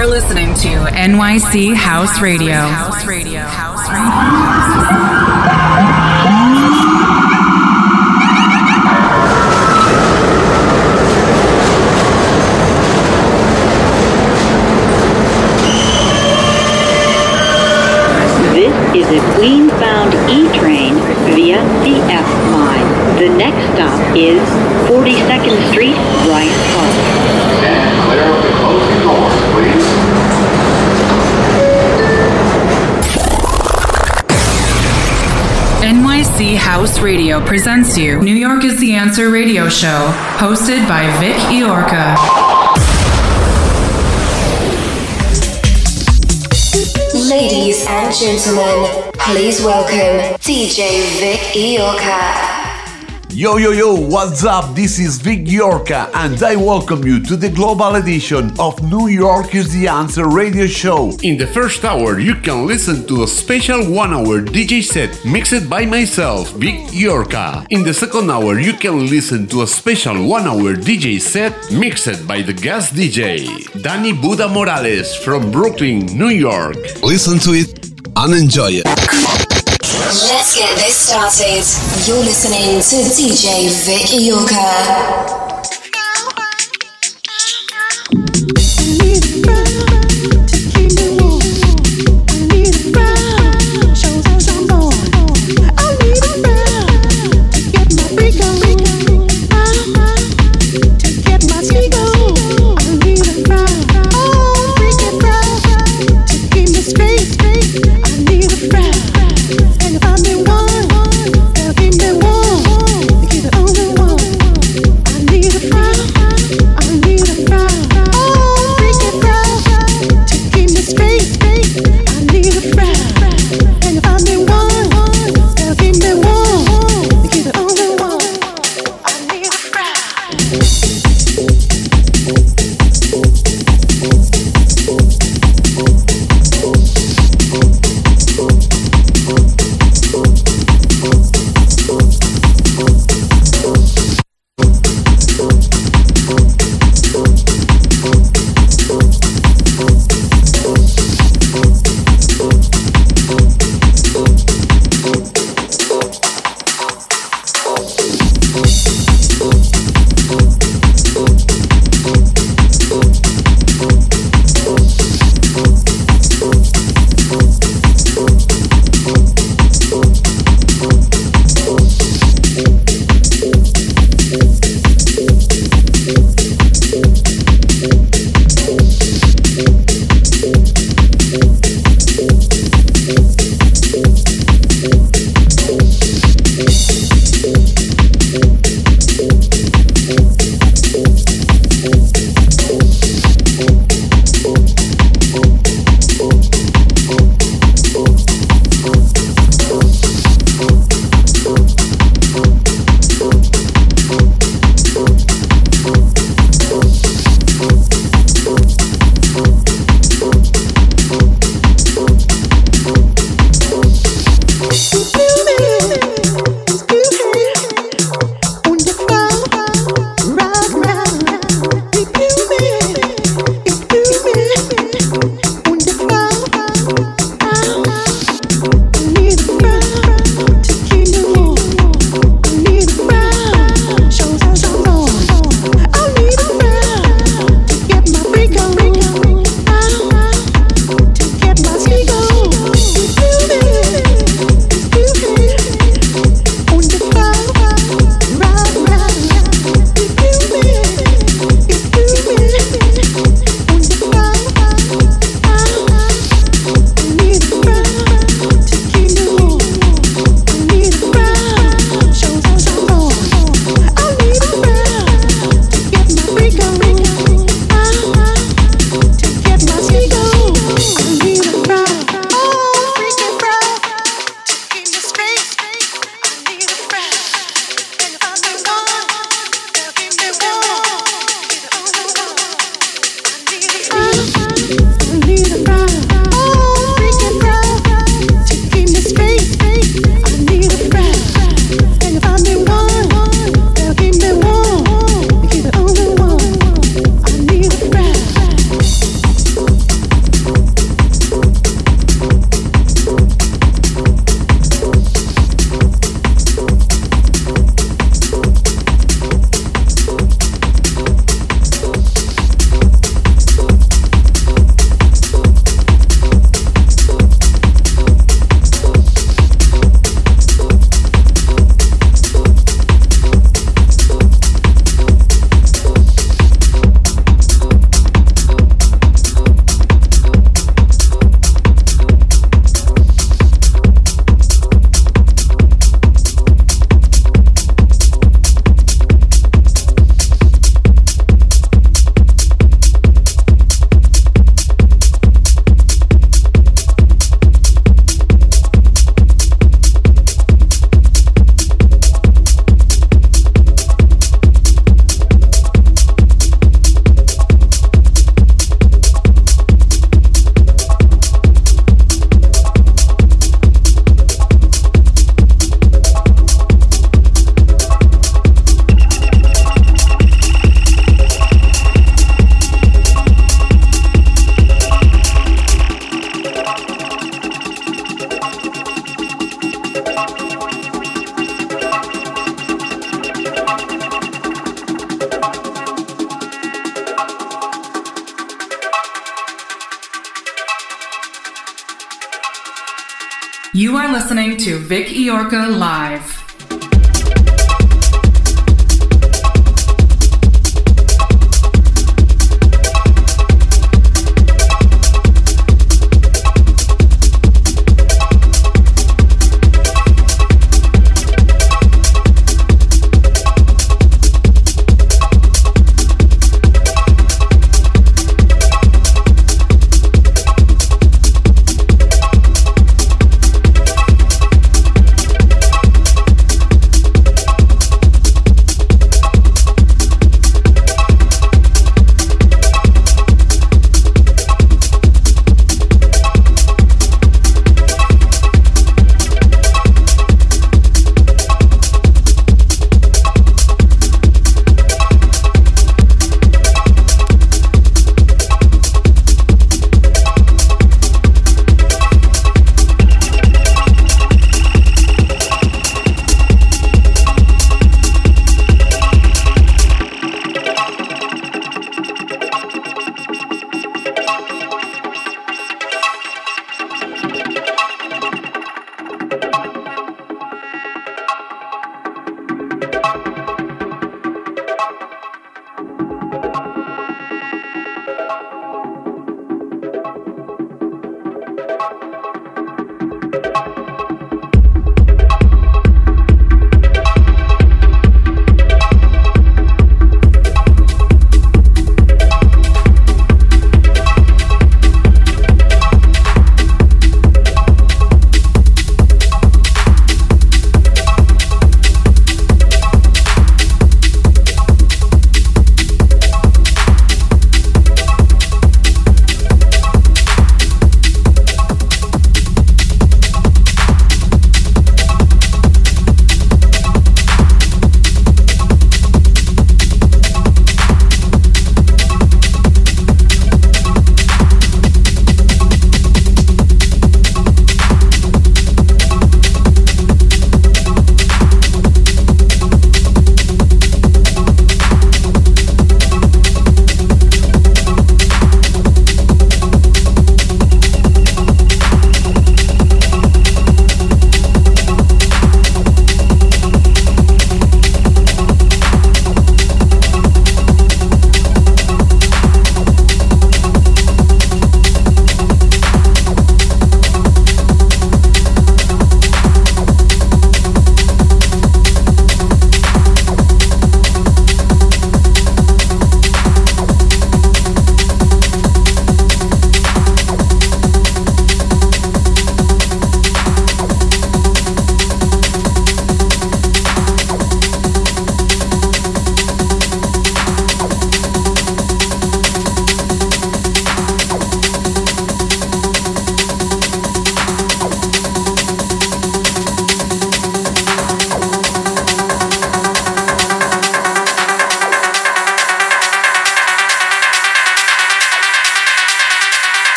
You're listening to NYC House Radio. House Radio. House Radio. This is a Queens-bound E-train via the F line. The next stop is House Radio presents you New York is the Answer radio show, hosted by Vic Iorca. Ladies and gentlemen, please welcome DJ Vic Iorca. Yo, yo, yo, what's up? This is Vic Yorka, and I welcome you to the global edition of New York is the Answer radio show. In the first hour, you can listen to a special one hour DJ set mixed by myself, Vic Yorka. In the second hour, you can listen to a special one hour DJ set mixed by the guest DJ, Danny Buddha Morales from Brooklyn, New York. Listen to it and enjoy it. Let's get this started. You're listening to DJ Vic Yorka.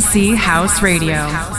NYC House Radio.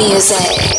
Music.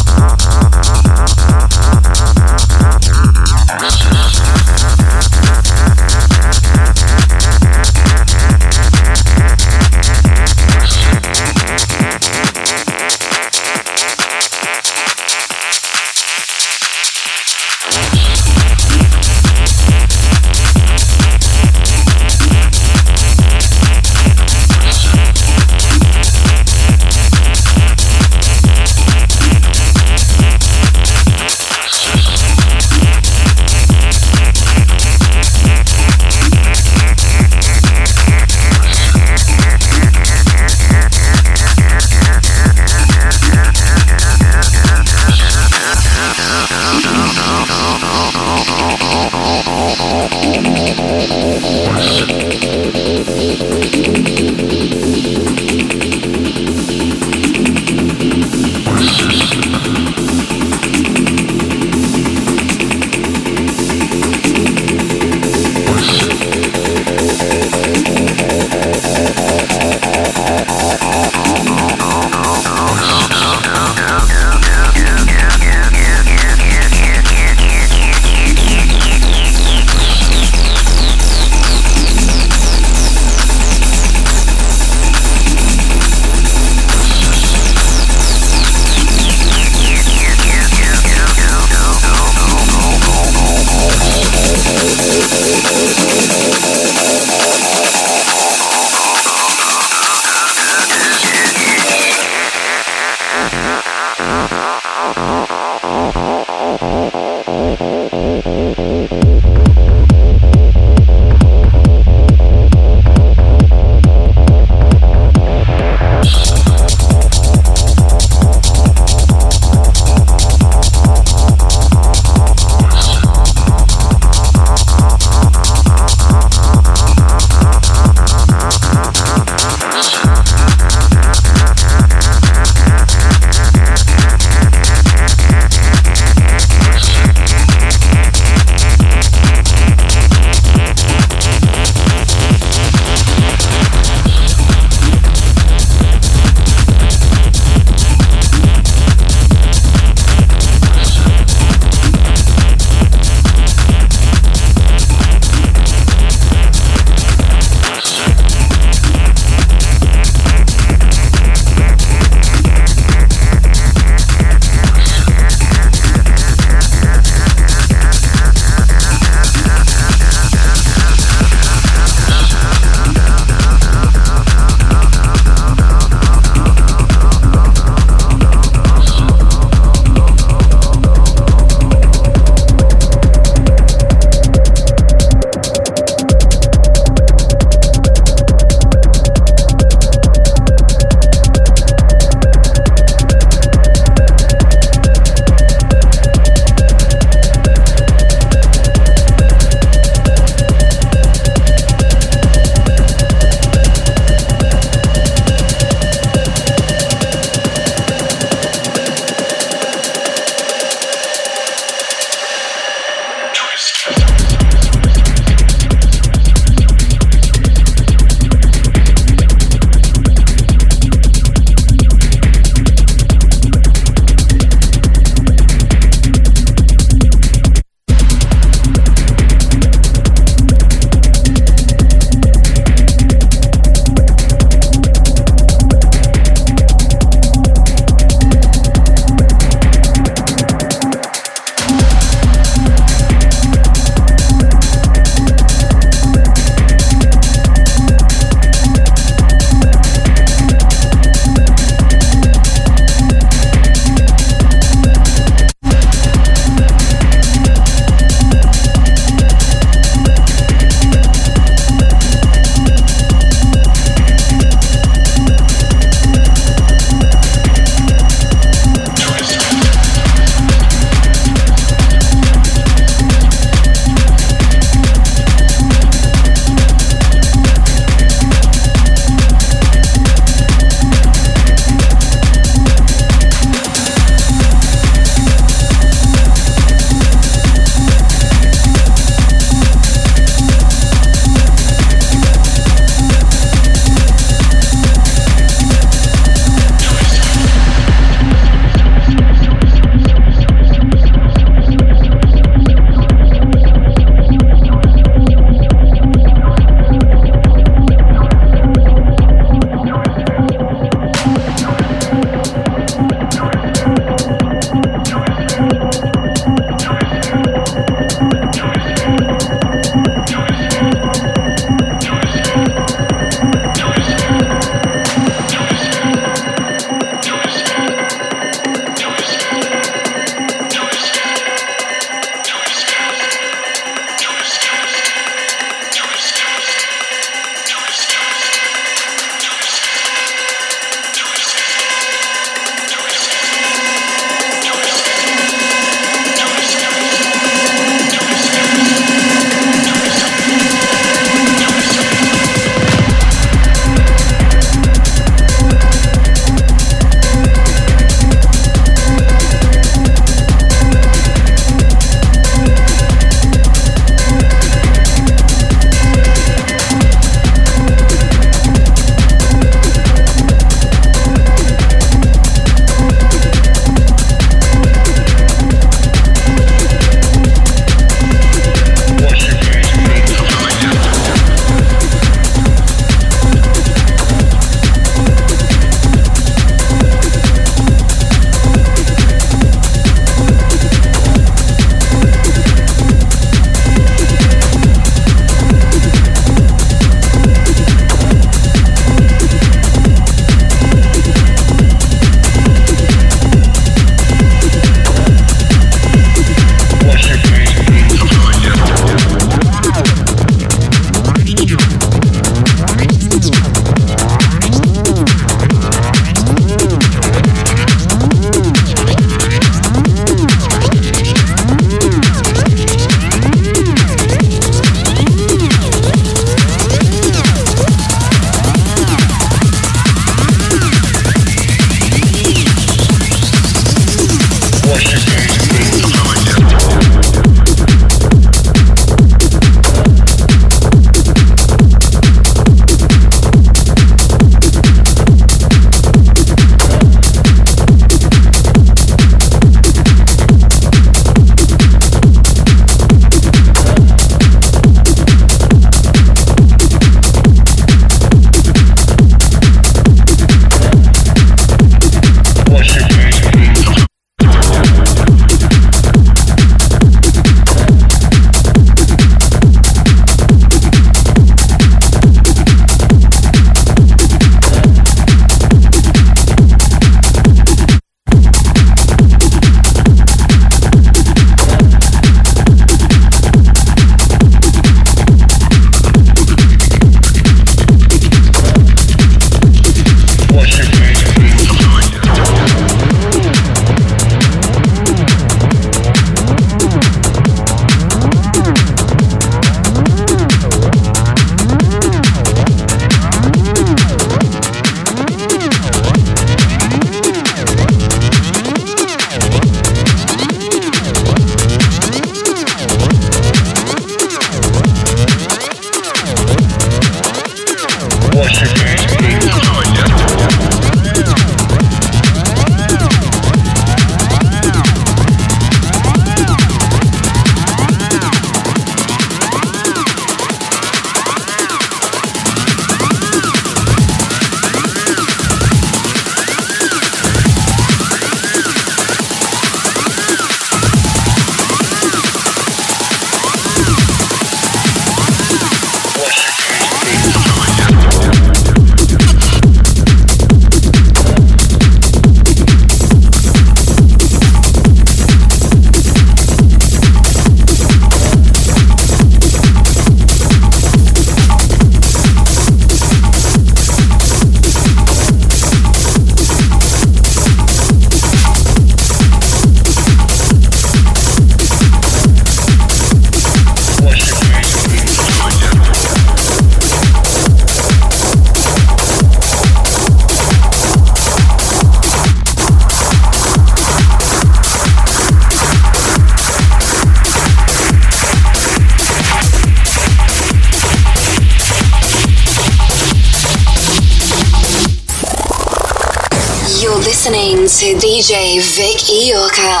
Iorka.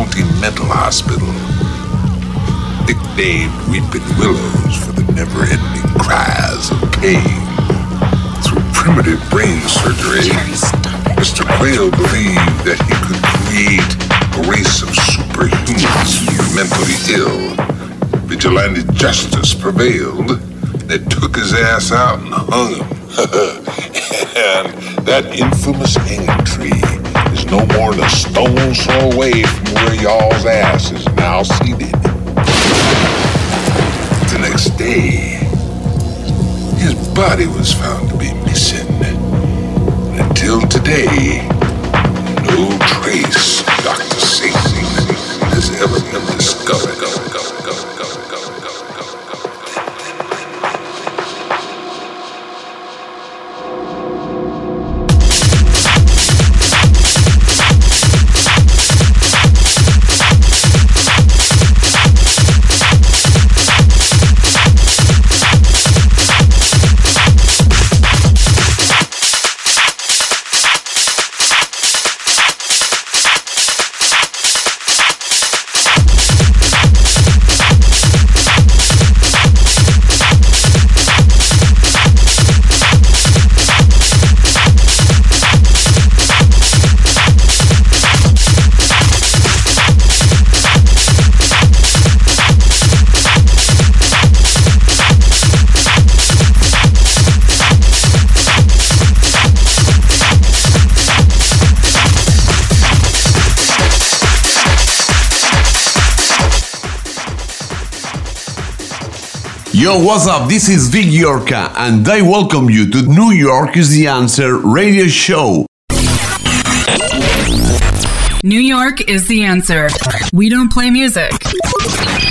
County Mental Hospital. Nicknamed Weeping Willows for the never-ending cries of pain. Through primitive brain surgery, Mr. Quayle believed that he could create a race of superhumans mentally ill. Vigilante justice prevailed. They took his ass out and hung him. and that infamous hanging tree no more than a stone's throw away from where y'all's ass is now seated. The next day, his body was found to be missing. And until today, no trace of Dr. Satan has ever been Yo, what's up? This is Vic Yorka, and I welcome you to New York is the Answer radio show. New York is the answer. We don't play music.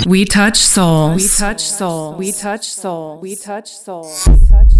We touch souls. We touch soul. We touch soul. We touch soul. We touch soul.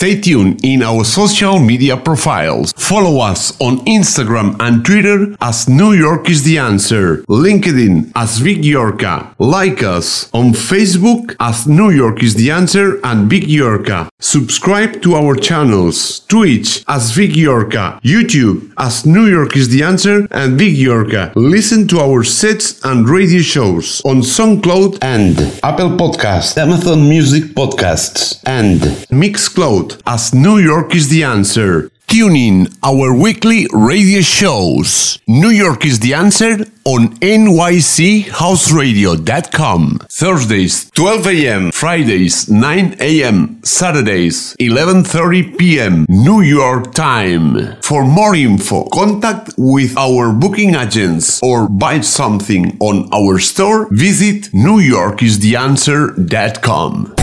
Stay tuned in our social media profiles. Follow us on Instagram and Twitter as New York is the Answer, LinkedIn as Vic Yorka. Like us on Facebook as New York is the Answer and Vic Yorka. Subscribe to our channels, Twitch as Vic Yorka, YouTube as New York is the Answer and Vic Yorka. Listen to our sets and radio shows on SoundCloud And Apple Podcasts, Amazon Music Podcasts, and Mixcloud as New York is the answer. Tune in our weekly radio shows. New York is the answer on nychouseradio.com. Thursdays 12 a.m., Fridays 9 a.m., Saturdays 11:30 p.m. New York time. For more info, contact with our booking agents or buy something on our store, visit newyorkistheanswer.com.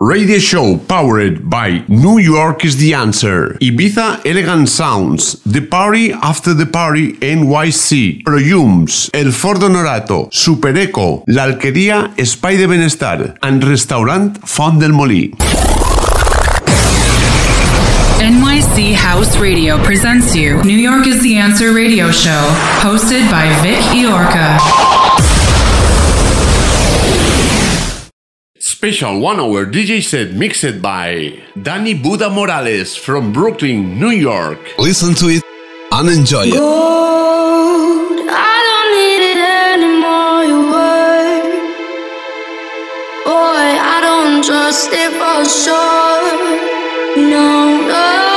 Radio show powered by New York is the answer. Ibiza Elegant Sounds, The Party After the Party NYC, Proyums, El Fordo Norato, Super Eco, La Alquería Espai de Benestar, and Restaurant Font del Molí. NYC House Radio presents you New York is the Answer radio show, hosted by Vic Iorka. Special one hour DJ set mixed by Danny Buda Morales from Brooklyn, New York. listen to it and enjoy it. Gold, I don't need it anymore. You were, boy, I don't trust it for sure. No, no,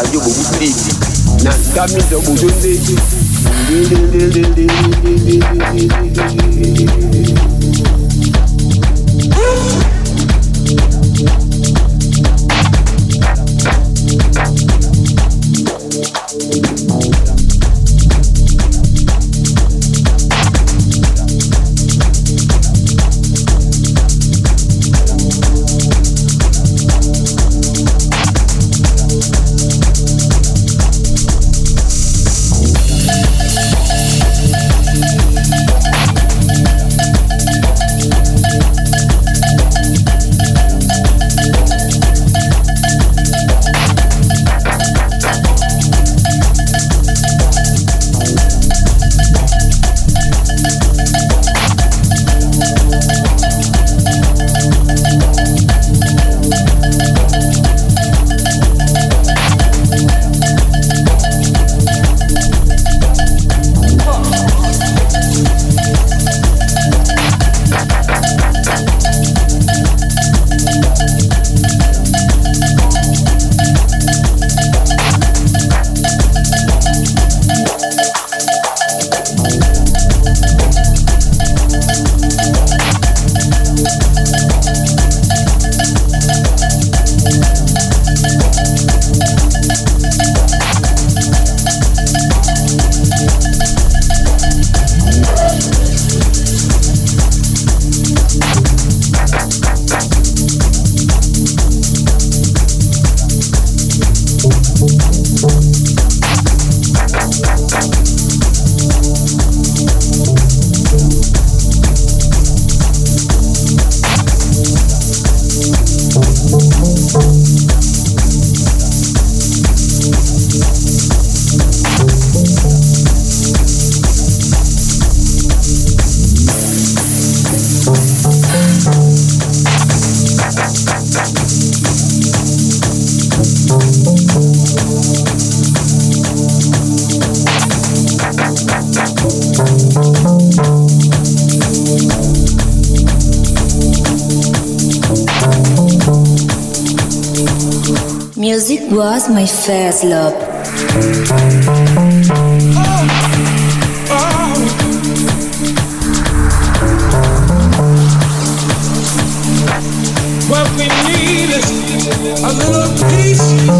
na banji bobukili na kami to bozonde my first love. What we need is a little peace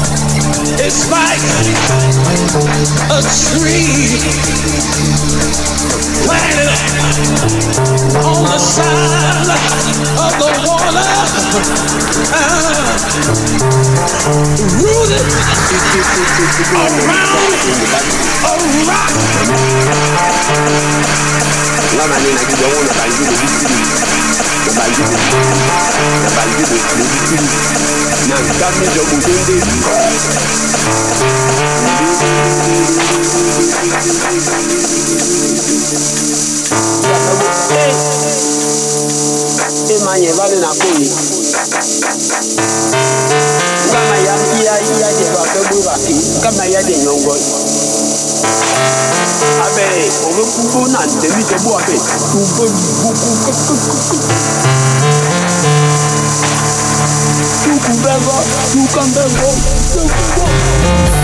is like a tree planted on the side of the water, uh, rooted around a rock. De Kubo na ntẹ̀mí tẹ̀ bọ́ abẹ́, kubo kubo kubo kubo. forever. You can never, never.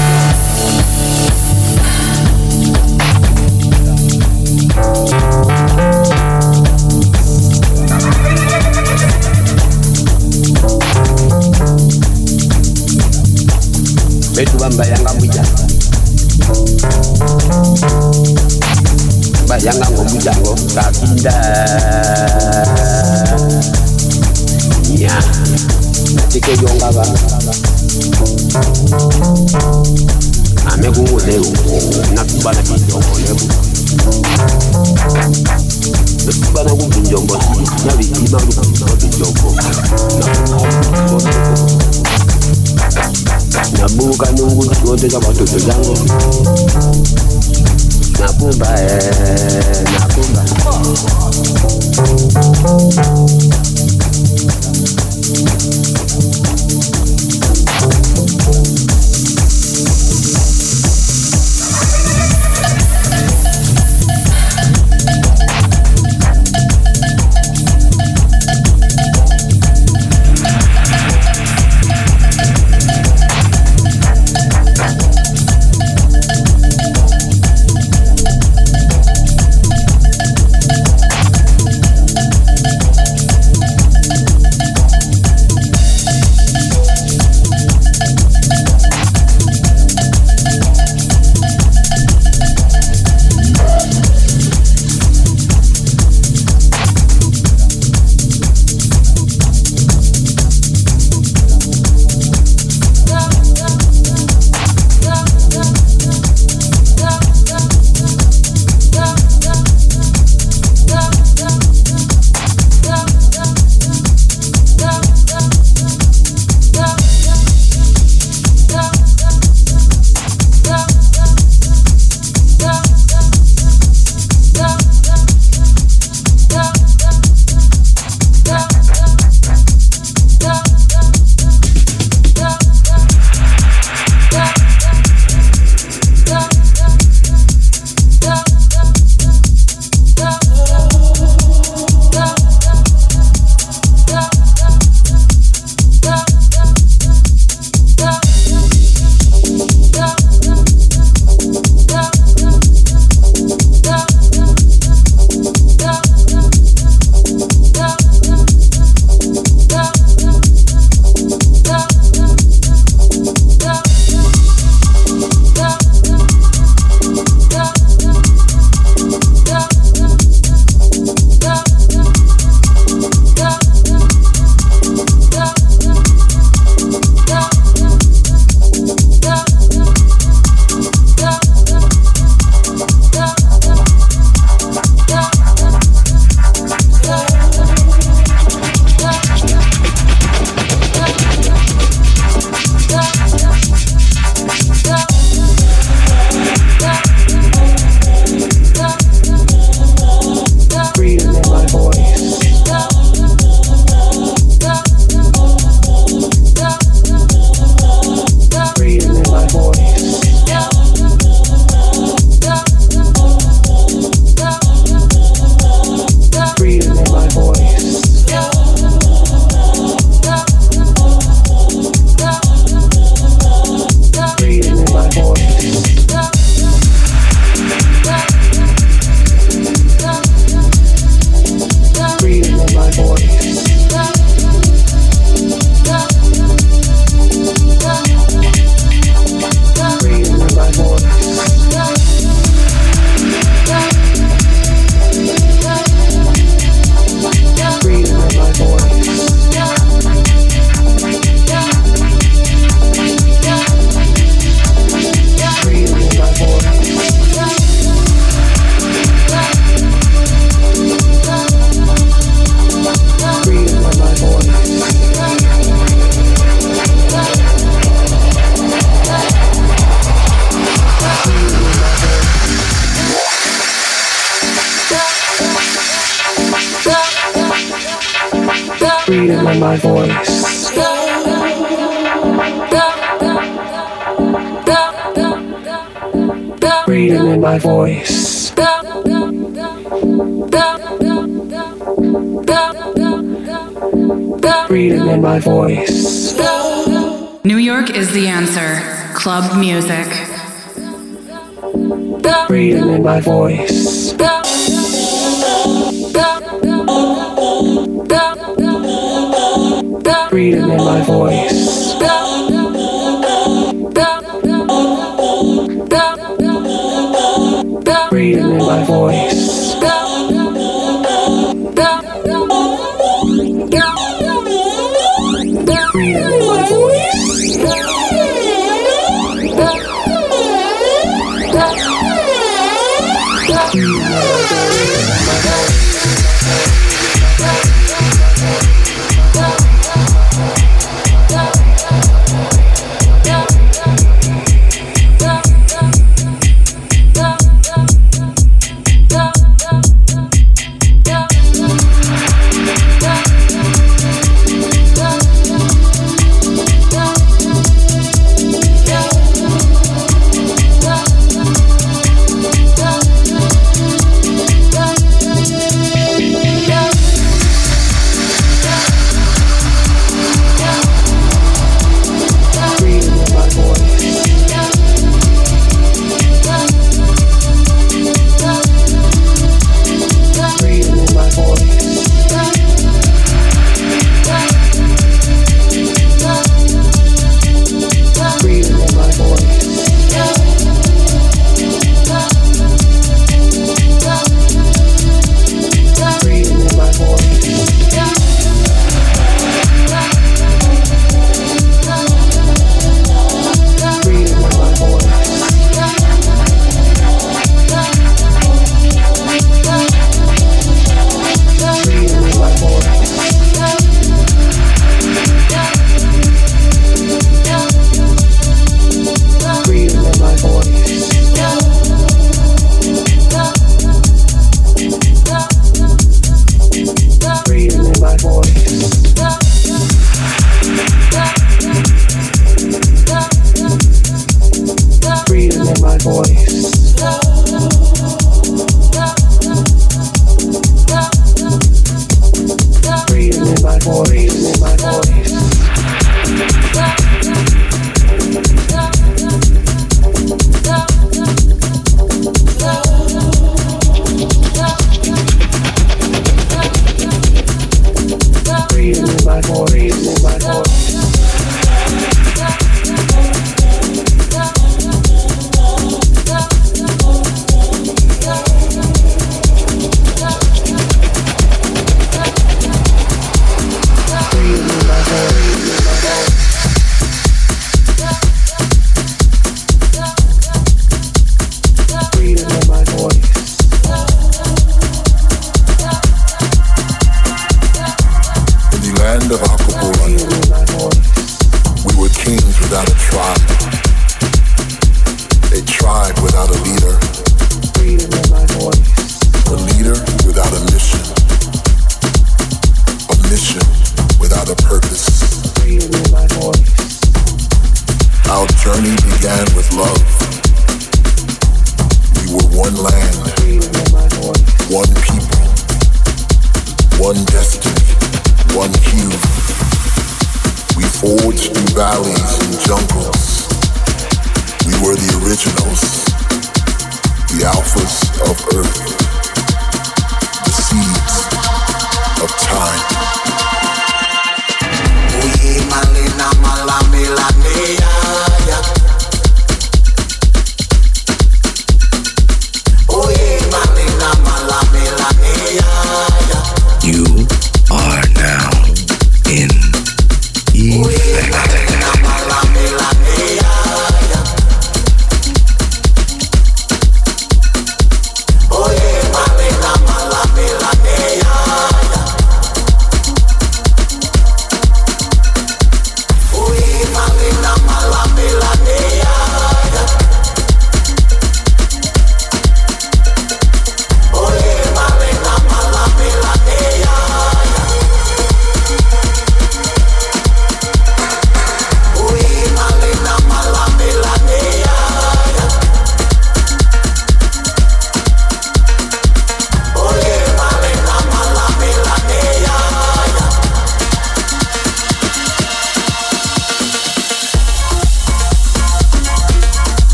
betu bambayanga mujango bayanga ngomujango kakinda yeah. Natike yongaba. Ame kunguleku natubana kijomboleku natubana kuvinjombo navitima lukuvinjombo nabuka nungu zote za watoto zangu. Nakumba eh, nakumba freedom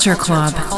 Culture Club.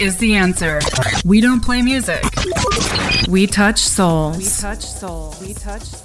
is the answer. We don't play music. We touch souls. We touch souls. We touch souls.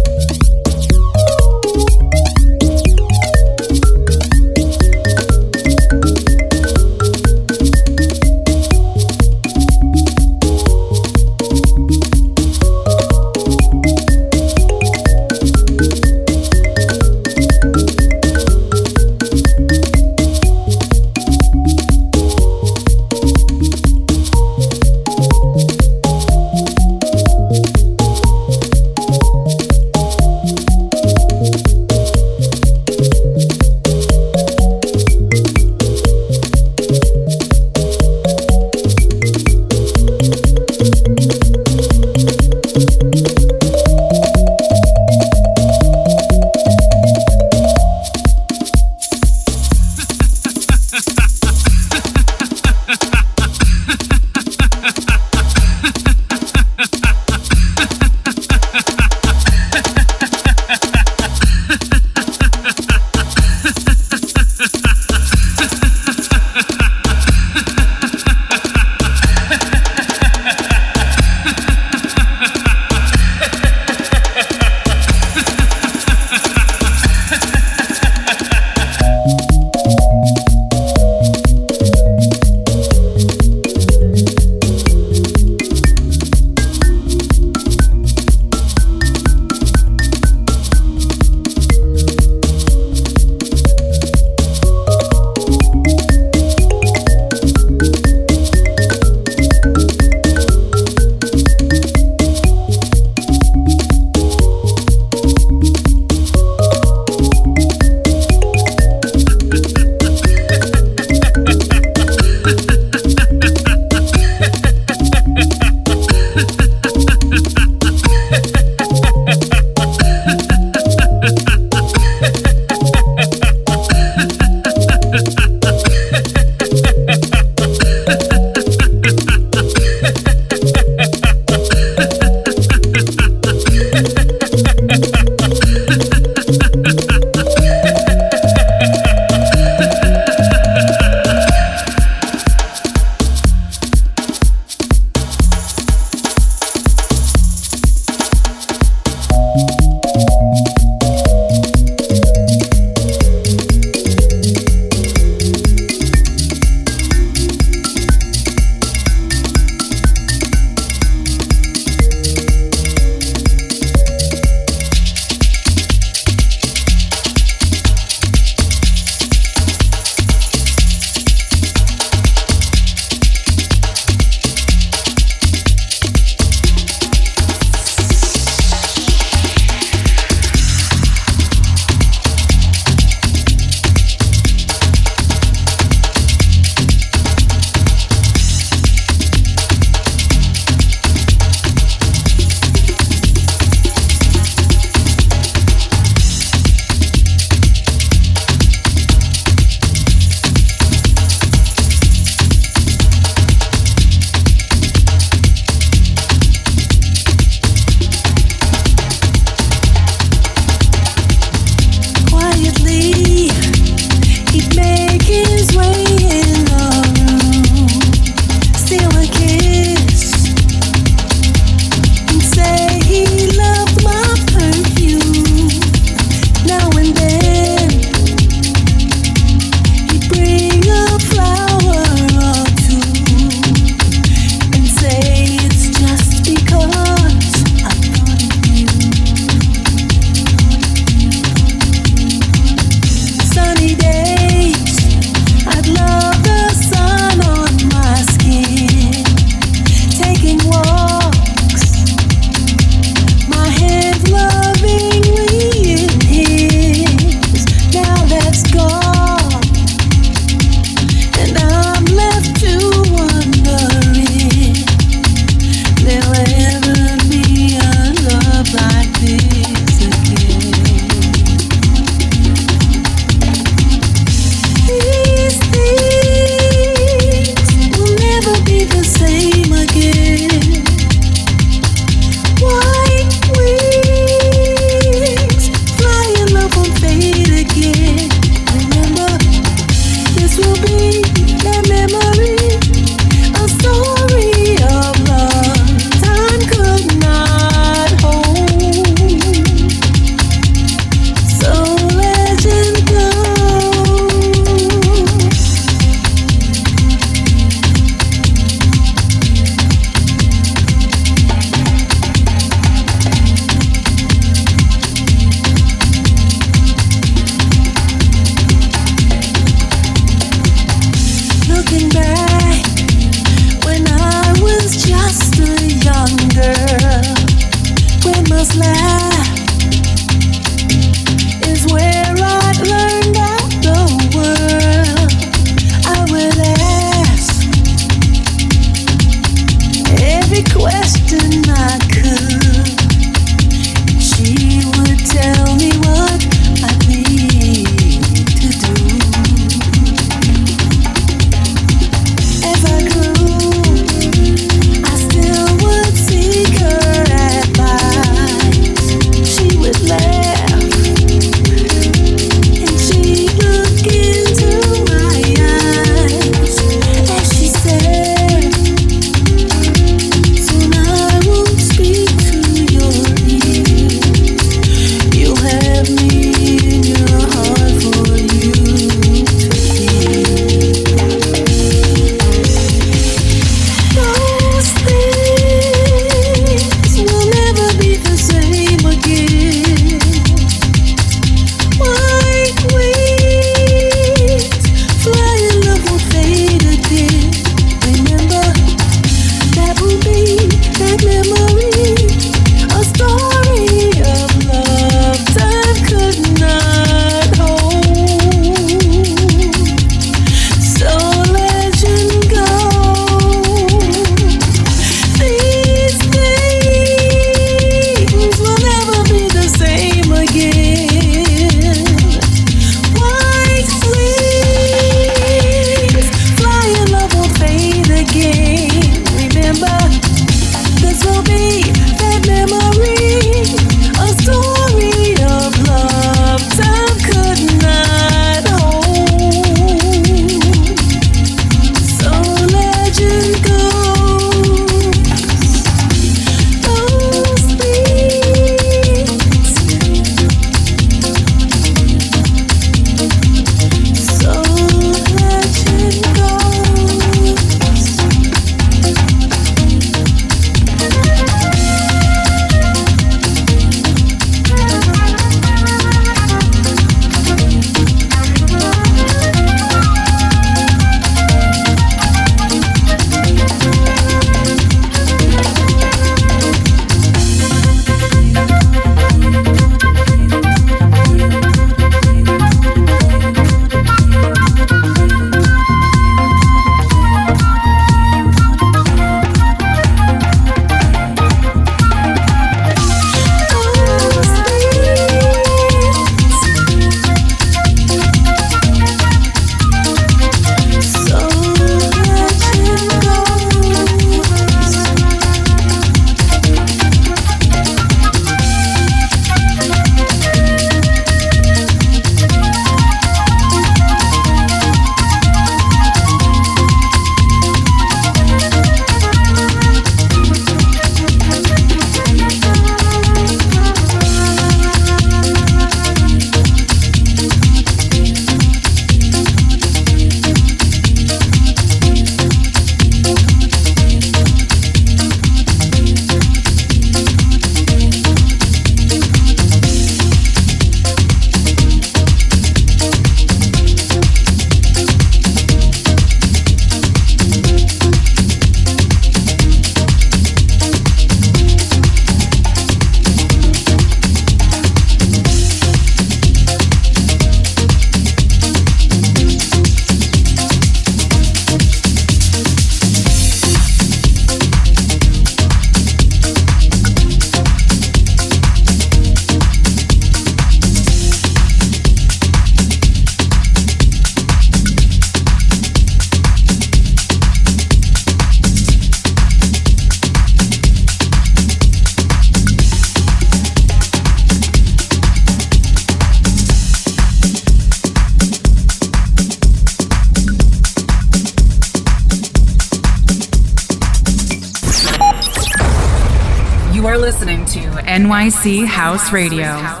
NYC House Radio.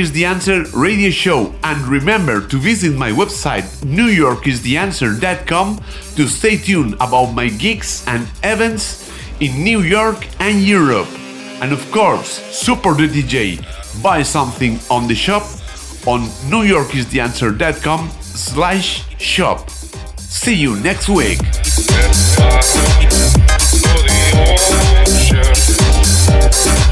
Is the Answer radio show and remember to visit my website newyorkistheanswer.com to stay tuned about my gigs and events in New York and Europe. And of course, support the DJ. Buy something on the shop on newyorkistheanswer.com slash shop. See you next week. Thank